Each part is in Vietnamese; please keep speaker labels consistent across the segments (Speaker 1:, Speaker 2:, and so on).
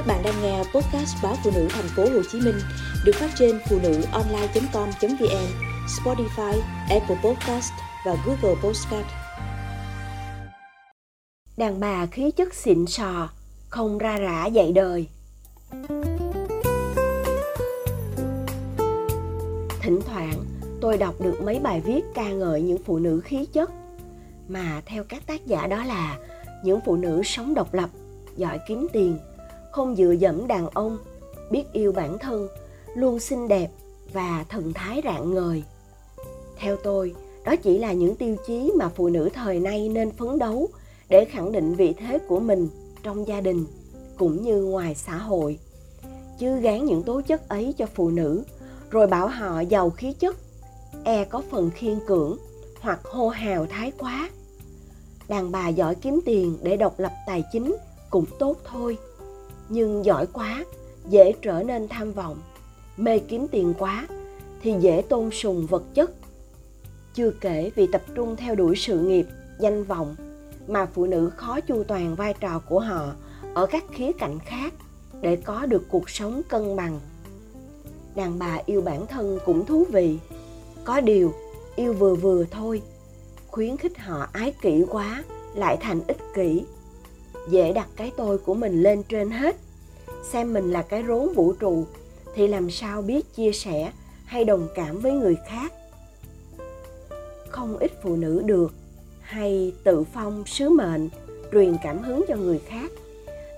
Speaker 1: Các bạn đang nghe podcast báo phụ nữ thành phố Hồ Chí Minh được phát trên phụ nữ online.com.vn, Spotify, Apple Podcast và Google Podcast.
Speaker 2: Đàn bà khí chất xịn sò, không ra rã dạy đời. Thỉnh thoảng, tôi đọc được mấy bài viết ca ngợi những phụ nữ khí chất mà theo các tác giả đó là những phụ nữ sống độc lập, giỏi kiếm tiền, không dựa dẫm đàn ông, biết yêu bản thân, luôn xinh đẹp và thần thái rạng ngời. Theo tôi, đó chỉ là những tiêu chí mà phụ nữ thời nay nên phấn đấu để khẳng định vị thế của mình trong gia đình cũng như ngoài xã hội. Chứ gán những tố chất ấy cho phụ nữ, rồi bảo họ giàu khí chất, e có phần khiên cưỡng hoặc hô hào thái quá. Đàn bà giỏi kiếm tiền để độc lập tài chính cũng tốt thôi nhưng giỏi quá, dễ trở nên tham vọng. Mê kiếm tiền quá, thì dễ tôn sùng vật chất. Chưa kể vì tập trung theo đuổi sự nghiệp, danh vọng, mà phụ nữ khó chu toàn vai trò của họ ở các khía cạnh khác để có được cuộc sống cân bằng. Đàn bà yêu bản thân cũng thú vị. Có điều, yêu vừa vừa thôi. Khuyến khích họ ái kỷ quá, lại thành ích kỷ dễ đặt cái tôi của mình lên trên hết. Xem mình là cái rốn vũ trụ, thì làm sao biết chia sẻ hay đồng cảm với người khác? Không ít phụ nữ được hay tự phong sứ mệnh, truyền cảm hứng cho người khác.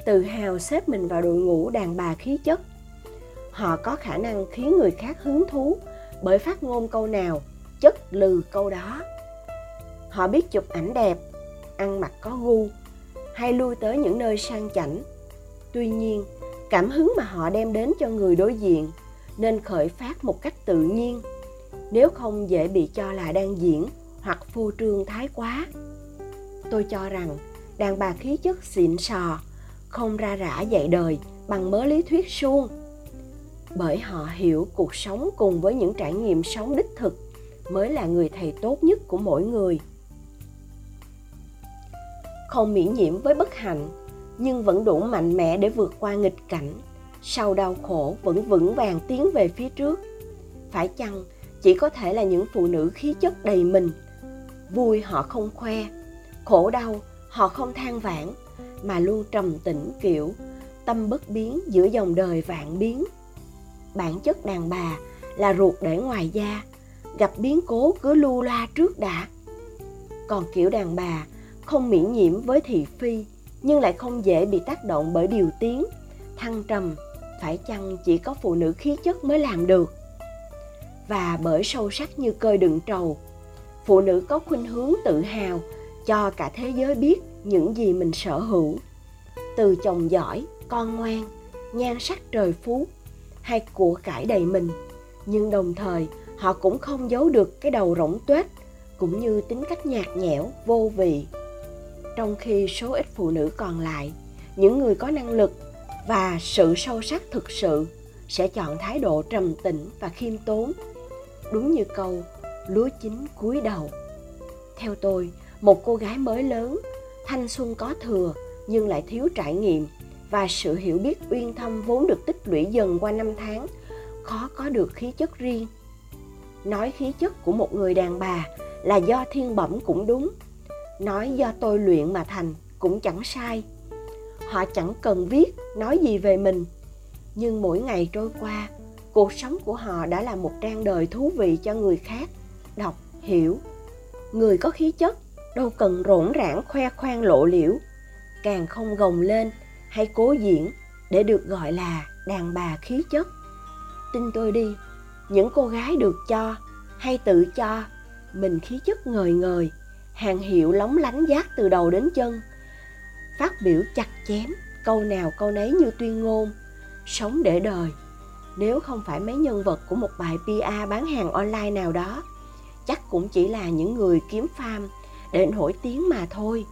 Speaker 2: Tự hào xếp mình vào đội ngũ đàn bà khí chất. Họ có khả năng khiến người khác hứng thú bởi phát ngôn câu nào, chất lừ câu đó. Họ biết chụp ảnh đẹp, ăn mặc có gu hay lui tới những nơi sang chảnh. Tuy nhiên, cảm hứng mà họ đem đến cho người đối diện nên khởi phát một cách tự nhiên. Nếu không dễ bị cho là đang diễn hoặc phô trương thái quá. Tôi cho rằng đàn bà khí chất xịn sò, không ra rã dạy đời bằng mớ lý thuyết suông. Bởi họ hiểu cuộc sống cùng với những trải nghiệm sống đích thực mới là người thầy tốt nhất của mỗi người không miễn nhiễm với bất hạnh, nhưng vẫn đủ mạnh mẽ để vượt qua nghịch cảnh. Sau đau khổ vẫn vững vàng tiến về phía trước. Phải chăng chỉ có thể là những phụ nữ khí chất đầy mình? Vui họ không khoe, khổ đau họ không than vãn, mà luôn trầm tĩnh kiểu, tâm bất biến giữa dòng đời vạn biến. Bản chất đàn bà là ruột để ngoài da, gặp biến cố cứ lưu la trước đã. Còn kiểu đàn bà không miễn nhiễm với thị phi, nhưng lại không dễ bị tác động bởi điều tiếng. Thăng trầm, phải chăng chỉ có phụ nữ khí chất mới làm được? Và bởi sâu sắc như cơi đựng trầu, phụ nữ có khuynh hướng tự hào cho cả thế giới biết những gì mình sở hữu. Từ chồng giỏi, con ngoan, nhan sắc trời phú, hay của cải đầy mình, nhưng đồng thời họ cũng không giấu được cái đầu rỗng tuếch, cũng như tính cách nhạt nhẽo, vô vị trong khi số ít phụ nữ còn lại, những người có năng lực và sự sâu sắc thực sự sẽ chọn thái độ trầm tĩnh và khiêm tốn. Đúng như câu, lúa chín cúi đầu. Theo tôi, một cô gái mới lớn, thanh xuân có thừa nhưng lại thiếu trải nghiệm và sự hiểu biết uyên thâm vốn được tích lũy dần qua năm tháng, khó có được khí chất riêng. Nói khí chất của một người đàn bà là do thiên bẩm cũng đúng nói do tôi luyện mà thành, cũng chẳng sai. Họ chẳng cần viết, nói gì về mình. Nhưng mỗi ngày trôi qua, cuộc sống của họ đã là một trang đời thú vị cho người khác, đọc, hiểu. Người có khí chất, đâu cần rỗn rãng khoe khoang lộ liễu. Càng không gồng lên hay cố diễn để được gọi là đàn bà khí chất. Tin tôi đi, những cô gái được cho hay tự cho, mình khí chất ngời ngời hàng hiệu lóng lánh giác từ đầu đến chân. Phát biểu chặt chém, câu nào câu nấy như tuyên ngôn. Sống để đời, nếu không phải mấy nhân vật của một bài PR bán hàng online nào đó, chắc cũng chỉ là những người kiếm farm để nổi tiếng mà thôi.